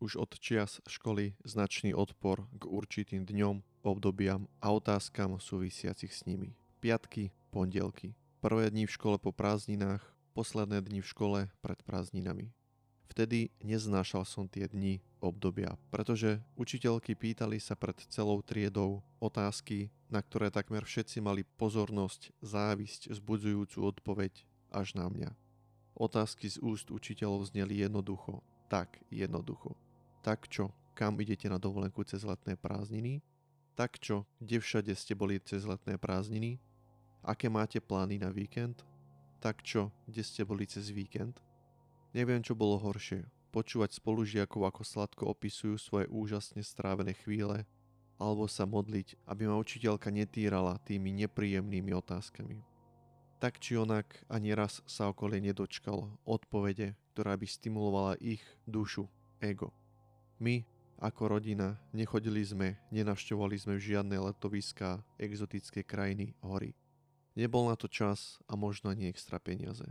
už od čias školy značný odpor k určitým dňom, obdobiam a otázkam súvisiacich s nimi. Piatky, pondelky. Prvé dni v škole po prázdninách, posledné dni v škole pred prázdninami. Vtedy neznášal som tie dni obdobia, pretože učiteľky pýtali sa pred celou triedou otázky, na ktoré takmer všetci mali pozornosť, závisť, zbudzujúcu odpoveď až na mňa. Otázky z úst učiteľov zneli jednoducho, tak jednoducho. Tak čo, kam idete na dovolenku cez letné prázdniny? Tak čo, kde všade ste boli cez letné prázdniny? Aké máte plány na víkend? Tak čo, kde ste boli cez víkend? Neviem, čo bolo horšie. Počúvať spolužiakov, ako sladko opisujú svoje úžasne strávené chvíle, alebo sa modliť, aby ma učiteľka netýrala tými nepríjemnými otázkami. Tak či onak ani raz sa okolie nedočkalo odpovede, ktorá by stimulovala ich dušu, ego. My, ako rodina, nechodili sme, nenavštevovali sme žiadne letoviská, exotické krajiny, hory. Nebol na to čas a možno ani extra peniaze.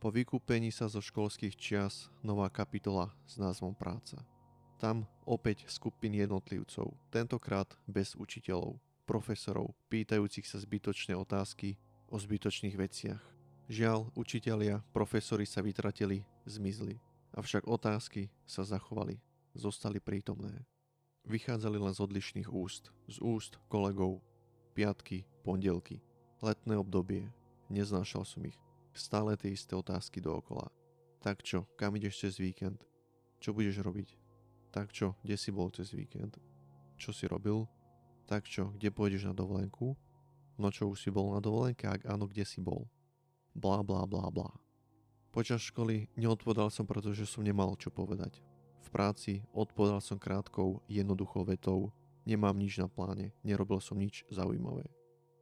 Po vykúpení sa zo školských čias nová kapitola s názvom Práca. Tam opäť skupiny jednotlivcov, tentokrát bez učiteľov, profesorov, pýtajúcich sa zbytočné otázky o zbytočných veciach. Žiaľ, učitelia, profesori sa vytratili, zmizli. Avšak otázky sa zachovali, zostali prítomné. Vychádzali len z odlišných úst, z úst kolegov. Piatky, pondelky, letné obdobie. Neznášal som ich. Stále tie isté otázky dookola. Tak čo, kam ideš cez víkend? Čo budeš robiť? Tak čo, kde si bol cez víkend? Čo si robil? Tak čo, kde pôjdeš na dovolenku? No čo už si bol na dovolenke, ak áno, kde si bol? Blá, blá, blá, blá. Počas školy neodpovedal som, pretože som nemal čo povedať. V práci odpovedal som krátkou, jednoduchou vetou, nemám nič na pláne, nerobil som nič zaujímavé.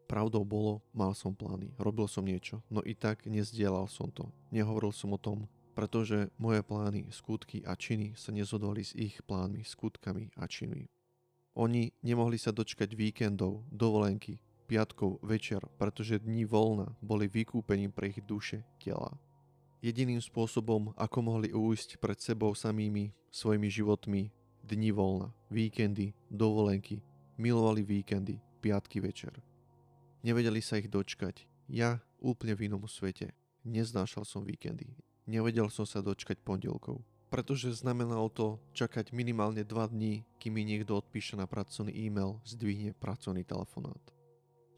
Pravdou bolo, mal som plány, robil som niečo, no i tak nezdielal som to. Nehovoril som o tom, pretože moje plány, skutky a činy sa nezhodovali s ich plánmi, skutkami a činmi. Oni nemohli sa dočkať víkendov, dovolenky, piatkov večer, pretože dni voľna boli vykúpením pre ich duše, tela. Jediným spôsobom, ako mohli ujsť pred sebou samými svojimi životmi, dni voľna, víkendy, dovolenky, milovali víkendy, piatky večer. Nevedeli sa ich dočkať. Ja úplne v inom svete. Neznášal som víkendy. Nevedel som sa dočkať pondelkov. Pretože znamenalo to čakať minimálne 2 dní, kým mi niekto odpíše na pracovný e-mail, zdvihne pracovný telefonát.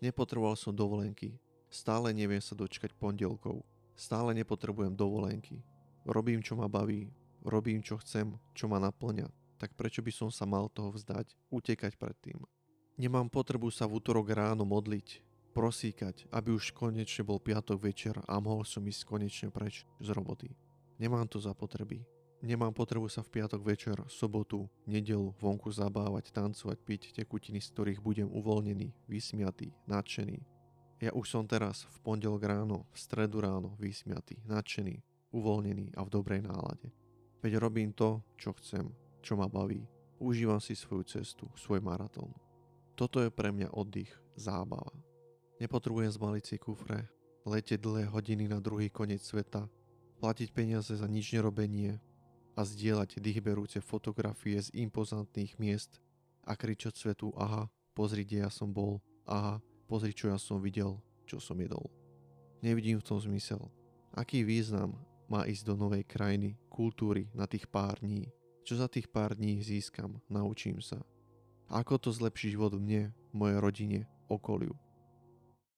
Nepotreboval som dovolenky. Stále neviem sa dočkať pondelkov. Stále nepotrebujem dovolenky. Robím, čo ma baví. Robím, čo chcem, čo ma naplňa. Tak prečo by som sa mal toho vzdať, utekať pred tým? Nemám potrebu sa v útorok ráno modliť, prosíkať, aby už konečne bol piatok večer a mohol som ísť konečne preč z roboty. Nemám to za potreby. Nemám potrebu sa v piatok večer, sobotu, nedelu vonku zabávať, tancovať, piť tekutiny, z ktorých budem uvoľnený, vysmiatý, nadšený. Ja už som teraz v pondelok ráno, v stredu ráno vysmiatý, nadšený, uvoľnený a v dobrej nálade. Veď robím to, čo chcem, čo ma baví. Užívam si svoju cestu, svoj maratón. Toto je pre mňa oddych, zábava. Nepotrebujem zbaliť si kufre, letieť dlhé hodiny na druhý koniec sveta, platiť peniaze za nič nerobenie, a zdieľať dýchberúce fotografie z impozantných miest a kričať svetu aha, pozri, kde ja som bol, aha, pozri, čo ja som videl, čo som jedol. Nevidím v tom zmysel. Aký význam má ísť do novej krajiny, kultúry na tých pár dní? Čo za tých pár dní získam, naučím sa. Ako to zlepší život mne, mojej rodine, okoliu?